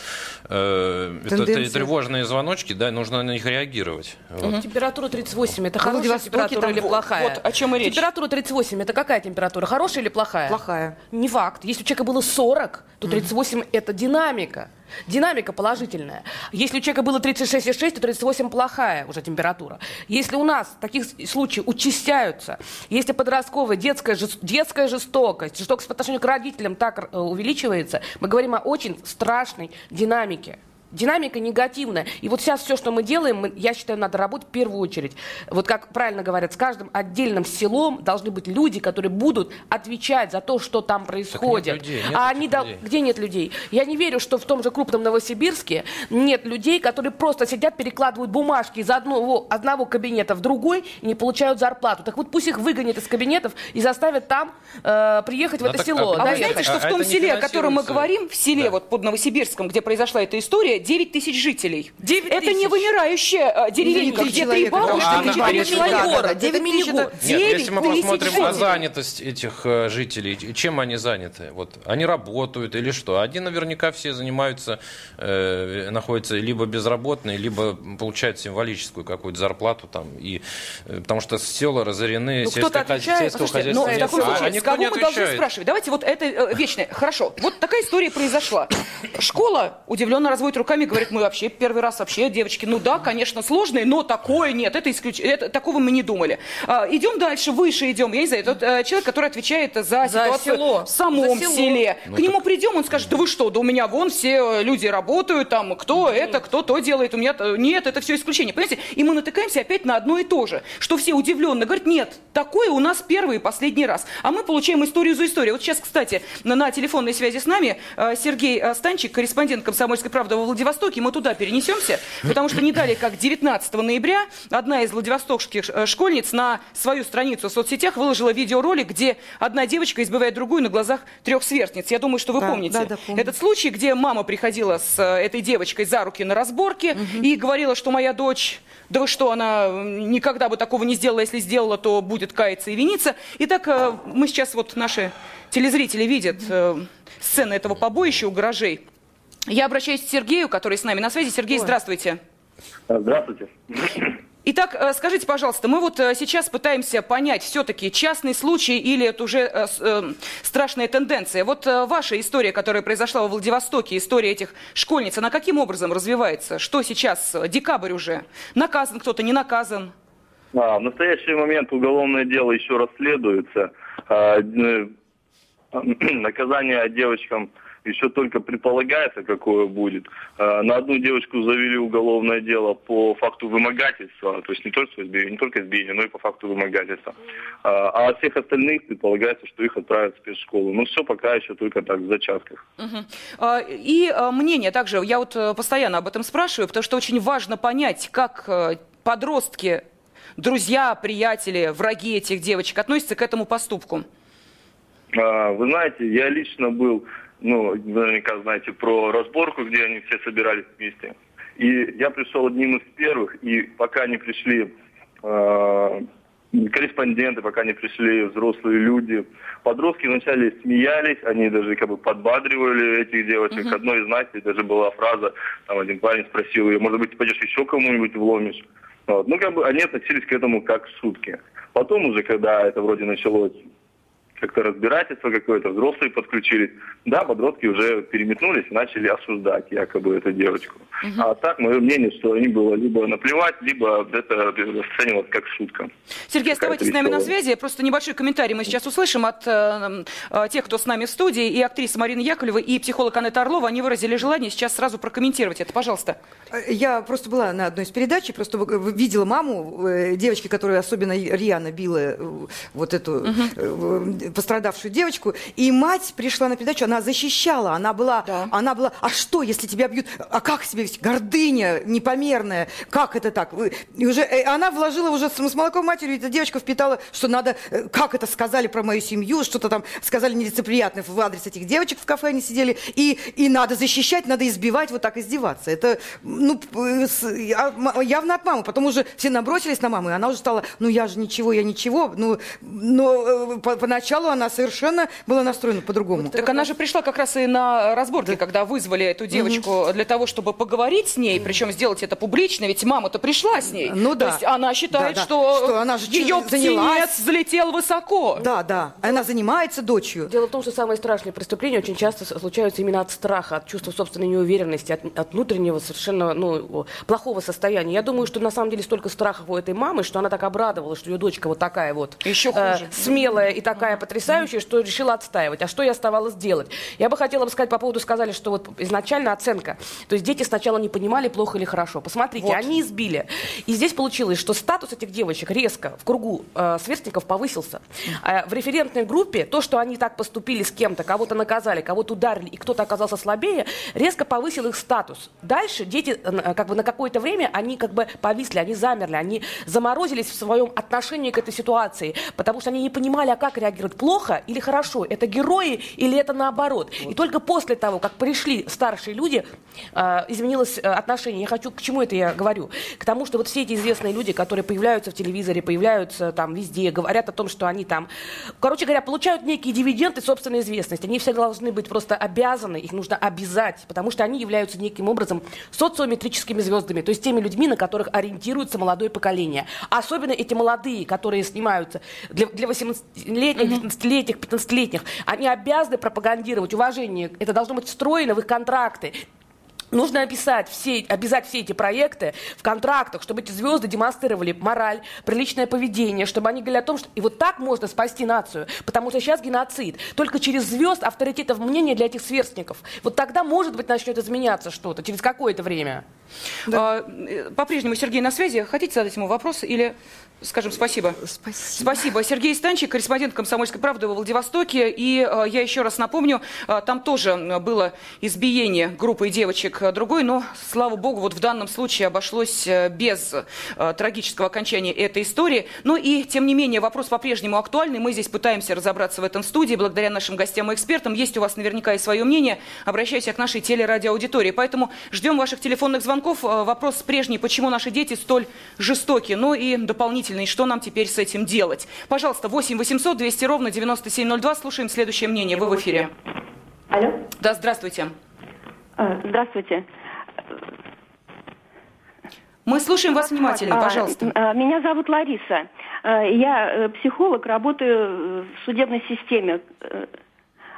э, это тревожные звоночки, да, нужно на них реагировать. Вот. Температура 38 это хорошая температура или плохая? Вот о чем и речь. Температура 38 это какая температура? Хорошая или плохая? Плохая. Не факт. Если у человека было 40, то 38 mm. это динамика. Динамика положительная. Если у человека было 36,6, то 38 плохая уже температура. Если у нас таких случаев участяются, если подростковая детская, детская жестокость, жестокость по отношению к родителям так э, увеличивается, мы говорим о очень страшной динамике. Динамика негативная. И вот сейчас все, что мы делаем, мы, я считаю, надо работать в первую очередь. Вот как правильно говорят, с каждым отдельным селом должны быть люди, которые будут отвечать за то, что там происходит. нет людей, нет а они людей. Где нет людей? Я не верю, что в том же крупном Новосибирске нет людей, которые просто сидят, перекладывают бумажки из одного, одного кабинета в другой и не получают зарплату. Так вот пусть их выгонят из кабинетов и заставят там э, приехать в а это так, село. А, а вы знаете, что а, в том селе, о котором мы говорим, в селе да. вот под Новосибирском, где произошла эта история, 9 тысяч жителей. 9 это тысяч. не вымирающая деревенька, где три бабушки, а, четыре человека. Это мини-город. Нет, если мы посмотрим жителей. на занятость этих э, жителей, чем они заняты? Вот, они работают или что? Они наверняка все занимаются, э, находятся либо безработные, либо получают символическую какую-то зарплату там. И, э, потому что села разорены, ну, сельское, сельское хозяйство. Но в таком случае, а, с кого мы должны спрашивать? Давайте вот это э, вечное. Хорошо, вот такая история произошла. Школа удивленно разводит руками, говорит, мы вообще первый раз вообще, девочки, ну да, конечно, сложные, но такое нет, это исключение, это, такого мы не думали. А, идем дальше, выше идем, я не знаю, тот а, человек, который отвечает за, за ситуацию село. в самом за селе. Ну, К нему так... придем, он скажет, да вы что, да у меня вон все люди работают, там, кто mm это, кто то делает, у меня, нет, это все исключение, понимаете? И мы натыкаемся опять на одно и то же, что все удивленно говорят, нет, такое у нас первый и последний раз. А мы получаем историю за историей. Вот сейчас, кстати, на, на телефонной связи с нами а, Сергей Станчик, корреспондент «Комсомольской правды» во Владивостоке, мы туда перенесемся, потому что не далее, как 19 ноября, одна из владивостокских э, школьниц на свою страницу в соцсетях выложила видеоролик, где одна девочка избивает другую на глазах трех сверстниц. Я думаю, что вы да, помните да, да, помню. этот случай, где мама приходила с э, этой девочкой за руки на разборке угу. и говорила, что моя дочь, да вы что, она никогда бы такого не сделала, если сделала, то будет каяться и виниться. Итак, э, мы сейчас вот наши телезрители видят сцены этого побоища у гаражей. Я обращаюсь к Сергею, который с нами на связи. Сергей, здравствуйте. Здравствуйте. Итак, э, скажите, пожалуйста, мы вот э, сейчас пытаемся понять, все-таки частный случай или это уже э, страшная тенденция. Вот ваша история, которая произошла во Владивостоке, история этих школьниц, она каким образом развивается? Что сейчас? Декабрь уже. Наказан кто-то, не наказан? А, в настоящий момент уголовное дело еще расследуется. А, наказание девочкам еще только предполагается, какое будет. А, на одну девочку завели уголовное дело по факту вымогательства, то есть не только избиения, не только избиения, но и по факту вымогательства. А, а от всех остальных предполагается, что их отправят в спецшколу. Но все пока еще только так, в зачатках. Угу. И мнение также, я вот э, постоянно об этом спрашиваю, потому что очень важно понять, как э, подростки, друзья, приятели, враги этих девочек относятся к этому поступку. Вы знаете, я лично был ну, наверняка знаете про разборку, где они все собирались вместе. И я пришел одним из первых, и пока не пришли э, корреспонденты, пока не пришли взрослые люди, подростки вначале смеялись, они даже как бы подбадривали этих девочек. Uh-huh. Одной из Насти даже была фраза, там один парень спросил ее, может быть, ты пойдешь еще кому-нибудь вломишь? Вот. Ну, как бы они относились к этому как к шутке. Потом уже, когда это вроде началось как-то разбирательство какое-то, взрослые подключились. Да, подростки уже переметнулись и начали осуждать якобы эту девочку. Угу. А так, мое мнение, что они было либо наплевать, либо это расценивалось как шутка. Сергей, оставайтесь с нами на связи. Просто небольшой комментарий мы сейчас услышим от э, э, тех, кто с нами в студии. И актриса Марина Яковлева, и психолог Анетта Орлова. Они выразили желание сейчас сразу прокомментировать это. Пожалуйста. Э, я просто была на одной из передач, просто видела маму, э, девочки, которая особенно рьяно била вот эту угу пострадавшую девочку, и мать пришла на передачу, она защищала, она была, Да. она была, а что, если тебя бьют, а как вести? Гордыня непомерная, как это так? И уже э, она вложила уже с, с молоком матери, эта девочка впитала, что надо, э, как это сказали про мою семью, что-то там сказали нелицеприятное в адрес этих девочек в кафе они сидели, и, и надо защищать, надо избивать, вот так издеваться. Это, ну, с- я- явно от мамы. Потом уже все набросились на маму, и она уже стала, ну, я же ничего, я ничего. Ну, но э, по- поначалу она совершенно была настроена по-другому. Так она же пришла как раз и на разборки, когда вызвали эту девочку для того, чтобы поговорить с ней, причем сделать это публично, ведь мама-то пришла с ней. Ну да. То есть она считает, Да, да. что, Что она же ее птенец взлетел высоко. Да, да. Она занимается дочью. Дело в том, что самые страшные преступления очень часто случаются именно от страха, от чувства собственной неуверенности, от, от внутреннего совершенно ну, плохого состояния. Я думаю, что на самом деле столько страхов у этой мамы, что она так обрадовалась, что ее дочка вот такая вот Еще э, хуже. смелая и такая потрясающая, что решила отстаивать. А что ей оставалось делать? Я бы хотела бы сказать по поводу, сказали, что вот изначально оценка. То есть дети сначала не понимали, плохо или хорошо. Посмотрите, Вот. они избили. И здесь получилось, что статус этих девочек резко в кругу э, сверстников повысился. А в референтной группе то, что они так поступили с кем-то, кого-то наказали, кого-то ударили, и кто-то оказался слабее, резко повысил их статус. Дальше дети э, как бы на какое-то время, они как бы повисли, они замерли, они заморозились в своем отношении к этой ситуации, потому что они не понимали, а как реагировать, плохо или хорошо, это герои или это наоборот. И только после того, как пришли старшие люди, э, изменилось э, отношение. Я хочу, к чему это я говорю? К тому, что вот все эти известные люди, которые появляются в телевизоре, появляются там везде, говорят о том, что они там, короче говоря, получают некие дивиденды собственной известности. Они все должны быть просто обязаны, их нужно обязать, потому что они являются неким образом социометрическими звездами, то есть теми людьми, на которых ориентируется молодое поколение. Особенно эти молодые, которые снимаются для, для 18-летних, 19-летних, 15-летних, они обязаны пропагандировать уважение. Это должно быть встроено в их контракты. Нужно описать все, обязать все эти проекты в контрактах, чтобы эти звезды демонстрировали мораль, приличное поведение, чтобы они говорили о том, что и вот так можно спасти нацию, потому что сейчас геноцид. Только через звезд авторитетов мнения для этих сверстников. Вот тогда, может быть, начнет изменяться что-то через какое-то время. А, э, По-прежнему Сергей на связи. Хотите задать ему вопрос или скажем спасибо? Спасибо. Спасибо. Сергей Станчик, корреспондент «Комсомольской правды» во Владивостоке. И э, я еще раз напомню, э, там тоже было избиение группы девочек э, другой, но, слава богу, вот в данном случае обошлось э, без э, трагического окончания этой истории. Но и, тем не менее, вопрос по-прежнему актуальный. Мы здесь пытаемся разобраться в этом студии, благодаря нашим гостям и экспертам. Есть у вас наверняка и свое мнение. Обращайся к нашей телерадиоаудитории. Поэтому ждем ваших телефонных звонков. Э, Вопрос прежний, почему наши дети столь жестоки? Ну и дополнительный, что нам теперь с этим делать? Пожалуйста, 8 800 200 ровно 9702. Слушаем следующее мнение. Вы в эфире. Алло. Да, здравствуйте. А, Здравствуйте. Мы слушаем вас внимательно, А, пожалуйста. а, Меня зовут Лариса. Я э, психолог, работаю э, в судебной системе.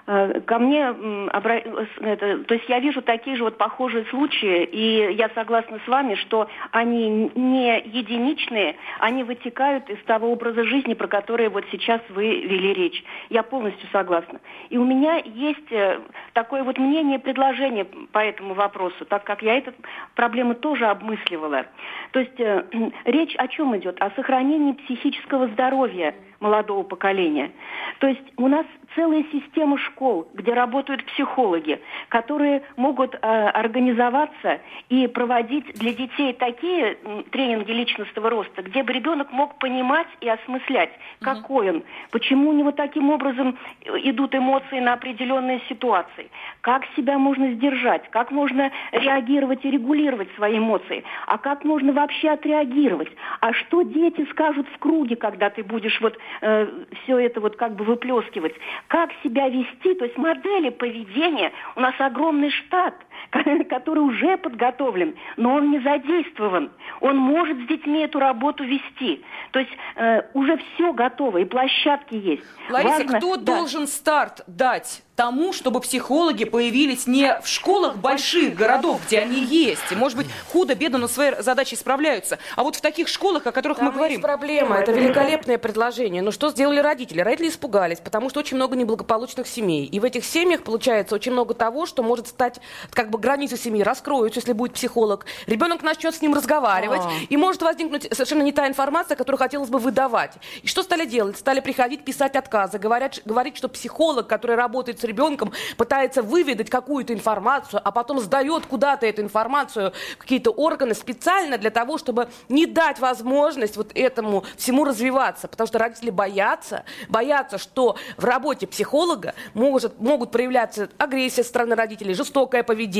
Э, Ко мне, то есть я вижу такие же вот похожие случаи, и я согласна с вами, что они не единичные, они вытекают из того образа жизни, про который вот сейчас вы вели речь. Я полностью согласна. И у меня есть э, такое вот мнение, предложение по этому вопросу, так как я эту проблему тоже обмысливала. То есть э, речь о чем идет? О сохранении психического здоровья молодого поколения. То есть у нас целая система школ, где работают психологи, которые могут э, организоваться и проводить для детей такие тренинги личностного роста, где бы ребенок мог понимать и осмыслять, какой он, почему у него таким образом э, идут эмоции на определенные ситуации, как себя можно сдержать, как можно реагировать и регулировать свои эмоции, а как можно вообще отреагировать, а что дети скажут в круге, когда ты будешь вот все это вот как бы выплескивать, как себя вести, то есть модели поведения, у нас огромный штат, который уже подготовлен, но он не задействован. Он может с детьми эту работу вести. То есть э, уже все готово, и площадки есть. Лариса, Важно- кто да. должен старт дать тому, чтобы психологи появились не в школах больших городов, где они есть, и, может быть, худо-бедно, но своей задачей справляются, а вот в таких школах, о которых мы Там говорим. есть проблема, это великолепное предложение. Но что сделали родители? Родители испугались, потому что очень много неблагополучных семей. И в этих семьях получается очень много того, что может стать, как как бы границы семьи раскроются, если будет психолог. Ребенок начнет с ним разговаривать, А. и может возникнуть совершенно не та информация, которую хотелось бы выдавать. И что стали делать? Стали приходить, писать отказы, говорят, говорить, что психолог, который работает с ребенком, пытается выведать какую-то информацию, а потом сдает куда-то эту информацию в какие-то органы специально для того, чтобы не дать возможность вот этому всему развиваться. Потому что родители боятся, боятся, что в работе психолога может, могут проявляться агрессия со стороны родителей, жестокое поведение.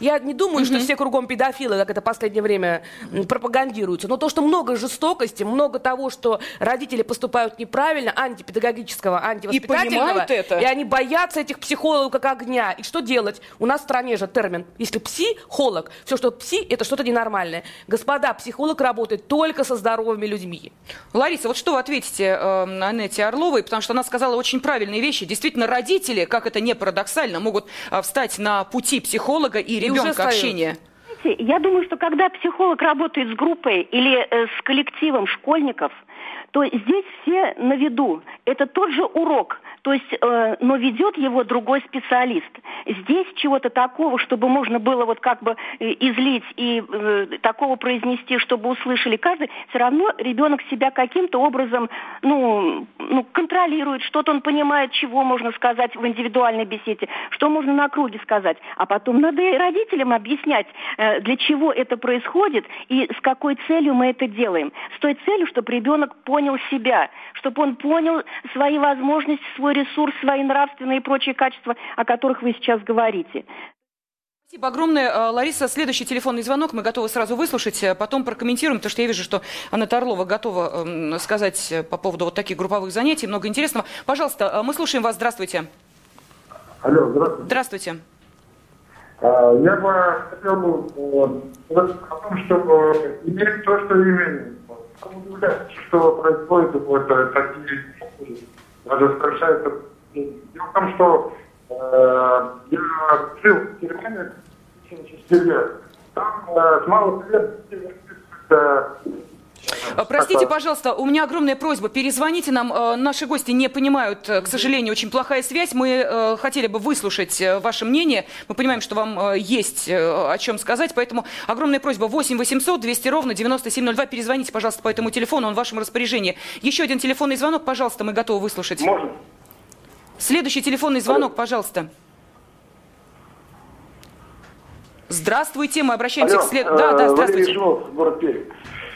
Я не думаю, что все кругом педофилы, как это в последнее время пропагандируется, но то, что много жестокости, много того, что родители поступают неправильно, антипедагогического, антивоспитательного, понимают это. и они боятся этих психологов как огня. И что делать? У нас в стране же термин, если психолог, все, что пси, это что-то ненормальное. Господа, психолог работает только со здоровыми людьми. Лариса, вот что вы ответите э, Аннете Орловой, потому что она сказала очень правильные вещи. Действительно, родители, как это не парадоксально, могут э, встать на пути психолога и И уже ребенка общения. Знаете, Я думаю, что когда психолог работает с группой или э, с коллективом школьников, то здесь все на виду. Это тот же урок, то есть, э, но ведет его другой специалист. Здесь чего-то такого, чтобы можно было вот как бы э, излить и э, такого произнести, чтобы услышали каждый, все равно ребенок себя каким-то образом, ну, ну, контролирует, что-то он понимает, чего можно сказать в индивидуальной беседе, что можно на круге сказать. А потом надо и родителям объяснять, э, для чего это происходит и с какой целью мы это делаем. С той целью, чтобы ребенок понял себя, чтобы он понял свои возможности, свой ресурс, свои нравственные и прочие качества, о которых вы сейчас говорите. Спасибо огромное. Э, Лариса, следующий телефонный звонок мы готовы сразу выслушать, э, потом прокомментируем, потому что я вижу, что Анна Орлова готова эм, сказать э, по поводу вот таких групповых занятий, много интересного. Пожалуйста, мы слушаем вас. Здравствуйте. Алло, здравствуйте. Здравствуйте. А, Я бы хотел о том, что имеем то, что имеем. Что происходит вот такие даже совершаются. Дело в том, что э, я жил в Германии 6 лет. Там э, с малых лет Простите, пожалуйста, у меня огромная просьба. Перезвоните нам. Э, Наши гости не понимают, э, к сожалению, очень плохая связь. Мы э, хотели бы выслушать э, ваше мнение. Мы понимаем, что вам э, есть э, о чем сказать. Поэтому огромная просьба. 8 800 200 ровно 9702. Перезвоните, пожалуйста, по этому телефону. Он в вашем распоряжении. Еще один телефонный звонок, пожалуйста, мы готовы выслушать. Можно? Следующий телефонный звонок, пожалуйста. Здравствуйте, мы обращаемся Алло, к след... э, Да, да, Валерий здравствуйте. Ежов, город Пермь.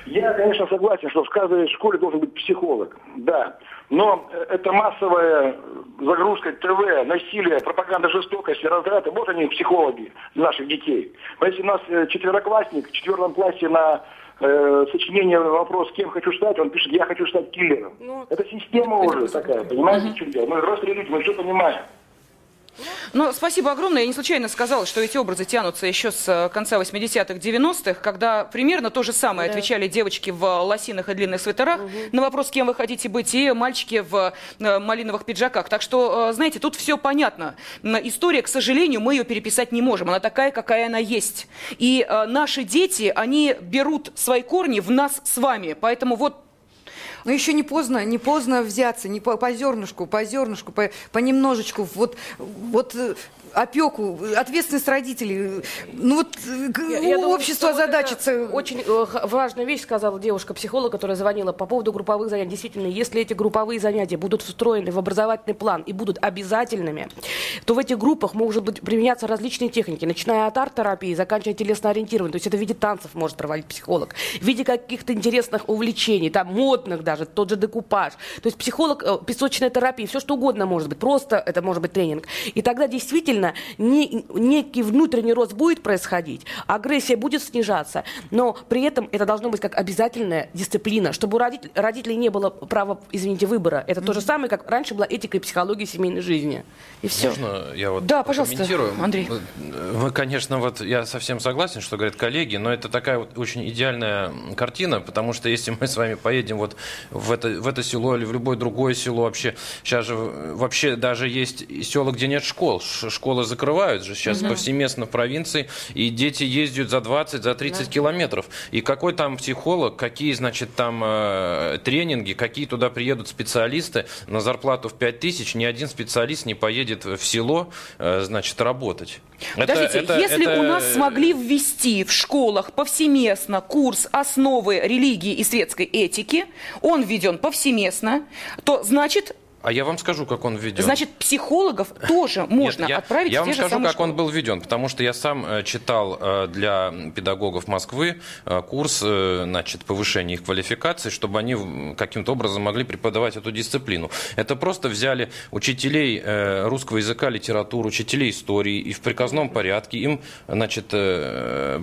Я, конечно, согласен, что в каждой школе должен быть психолог, да. Но э, это массовая загрузка ТВ, насилие, пропаганда жестокости, разряды. Вот они, психологи наших детей. Но если у нас э, четвероклассник в четвертом классе на э, сочинение вопрос, кем хочу стать, он пишет, я хочу стать киллером. это система уже такая, понимаете, в чем дело? Мы взрослые люди, мы все понимаем. Ну, спасибо огромное. Я не случайно сказала, что эти образы тянутся еще с э, конца 80-х, 90-х, когда примерно то же самое Да. отвечали девочки в лосинах и длинных свитерах на вопрос, кем вы хотите быть, и мальчики в э, малиновых пиджаках. Так что, э, знаете, тут все понятно. История, к сожалению, мы ее переписать не можем. Она такая, какая она есть. И э, наши дети, они берут свои корни в нас с вами. Поэтому вот Но еще не поздно, не поздно взяться, не по, по зернышку, по зернышку, по, понемножечку, вот, вот э, опеку, ответственность родителей. Ну вот э, Я- я думаю, общество это озадачится. Очень э, важная вещь сказала девушка-психолог, которая звонила по поводу групповых занятий. Действительно, если эти групповые занятия будут встроены в образовательный план и будут обязательными, то в этих группах могут быть применяться различные техники, начиная от арт-терапии, заканчивая телесно-ориентированием. То есть это в виде танцев может проводить психолог, в виде каких-то интересных увлечений, там, модных даже, тот же декупаж. То есть психолог, э, песочная терапия, все что угодно может быть, просто это может быть тренинг. И тогда действительно не- некий внутренний рост будет происходить, агрессия будет снижаться, но при этом это должно быть как обязательная дисциплина, чтобы у родителей, родителей не было права, извините, выбора. Это то же самое, как раньше была этика и психология семейной жизни. И все. Можно я вот Да, пожалуйста? Андрей. Вы, конечно, вот я совсем согласен, что говорят коллеги, но это такая вот очень идеальная картина, потому что если мы с вами поедем вот в это, в это село или в любое другое село вообще, сейчас же вообще даже есть села, где нет школ. Школы закрывают же сейчас Мгм. повсеместно в провинции, и дети ездят за 20, за 30 километров. И какой там психолог, какие, значит, там э, тренинги, какие туда приедут специалисты на зарплату в 5 тысяч, ни один специалист не поедет в село, э, значит, работать. Это- Подождите, это- если это- у нас смогли ввести в школах повсеместно курс основы религии и светской этики, он введен повсеместно, то значит, А я вам скажу, как он введен. значит психологов тоже можно Нет, я, отправить я в те вам же скажу, как школы. он был введен, потому что я сам э, читал э, для педагогов Москвы э, курс значит, повышения их квалификации, чтобы они каким-то образом могли преподавать эту дисциплину. Это просто взяли учителей русского языка, литературы, учителей истории, и в приказном порядке им значит, было,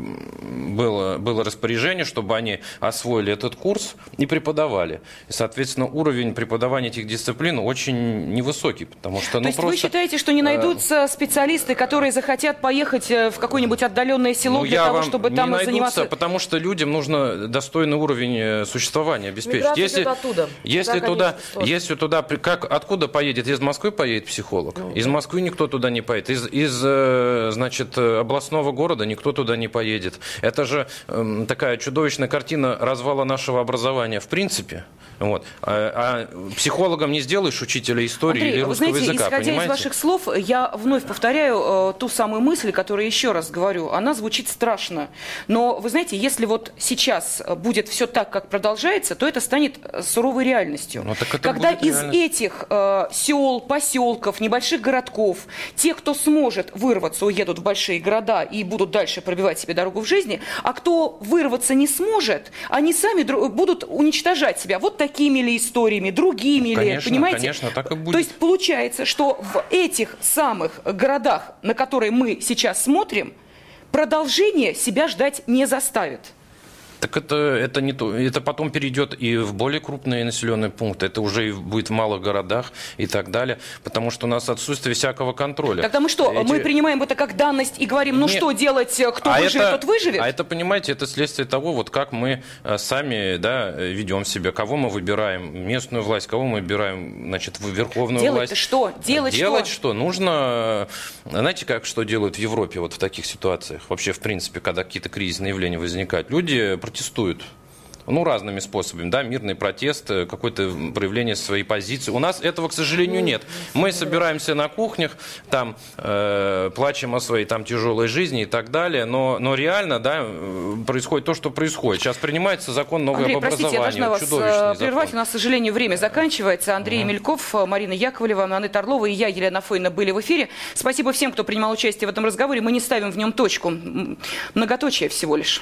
было распоряжение, чтобы они освоили этот курс и преподавали. И, соответственно, уровень преподавания этих дисциплин очень невысокий, потому что... То ну, есть вы просто, считаете, что не э, найдутся специалисты, которые захотят поехать э, в какое-нибудь отдаленное село Ну, для того, чтобы не там найдутся, заниматься... потому что людям нужно достойный уровень э, существования обеспечить. Миграция если оттуда. если Да, туда, конечно, если туда, как, откуда поедет? Из Москвы поедет психолог? Ну, из Москвы никто туда не поедет. Из, из значит, областного города никто туда не поедет. Это же эм, такая чудовищная картина развала нашего образования в принципе. Вот. А, а психологом не сделаешь учителя истории Андрей, или вы русского знаете, языка, исходя понимаете? из ваших слов, я вновь повторяю э, ту самую мысль, которую еще раз говорю. Она звучит страшно. Но, вы знаете, если вот сейчас будет все так, как продолжается, то это станет э, суровой реальностью. Ну, так это Когда из реальность. этих э, сел, поселков, небольших городков, те, кто сможет вырваться, уедут в большие города и будут дальше пробивать себе дорогу в жизни, а кто вырваться не сможет, они сами дру- будут уничтожать себя вот такими ли историями, другими ли, Конечно, понимаете? конечно, так и будет. То есть получается, что в этих самых городах, на которые мы сейчас смотрим, продолжение себя ждать не заставит. Так это, это не то. Это потом перейдет и в более крупные населенные пункты. Это уже и будет в малых городах и так далее. Потому что у нас отсутствие всякого контроля. Тогда мы что, Эти- мы принимаем это как данность и говорим, ну Не- что делать, э, кто а выживет, это, тот выживет? А это, понимаете, это следствие того, вот как мы э, сами да, ведем себя, кого мы выбираем, местную власть, кого мы выбираем, значит, верховную Делать-то власть. что? Делать, Делать что? что? Нужно, э, знаете, как что делают в Европе вот в таких ситуациях, вообще, в принципе, когда какие-то кризисные явления возникают? Люди протестуют. Ну, разными способами, да, мирный протест, э, какое-то проявление своей позиции. У нас этого, к сожалению, нет. Мы собираемся на кухнях, там э, плачем о своей там тяжелой жизни и так далее, но, но реально, да, э, происходит то, что происходит. Сейчас принимается закон новый Андрей, об простите, я должна вас э, прервать. закон. У нас, к сожалению, время заканчивается. Андрей Мельков, э, Марина Яковлева, Анна Орлова и я, Елена Фойна, были в эфире. Спасибо всем, кто принимал участие в этом разговоре. Мы не ставим в нем точку. Многоточие всего лишь.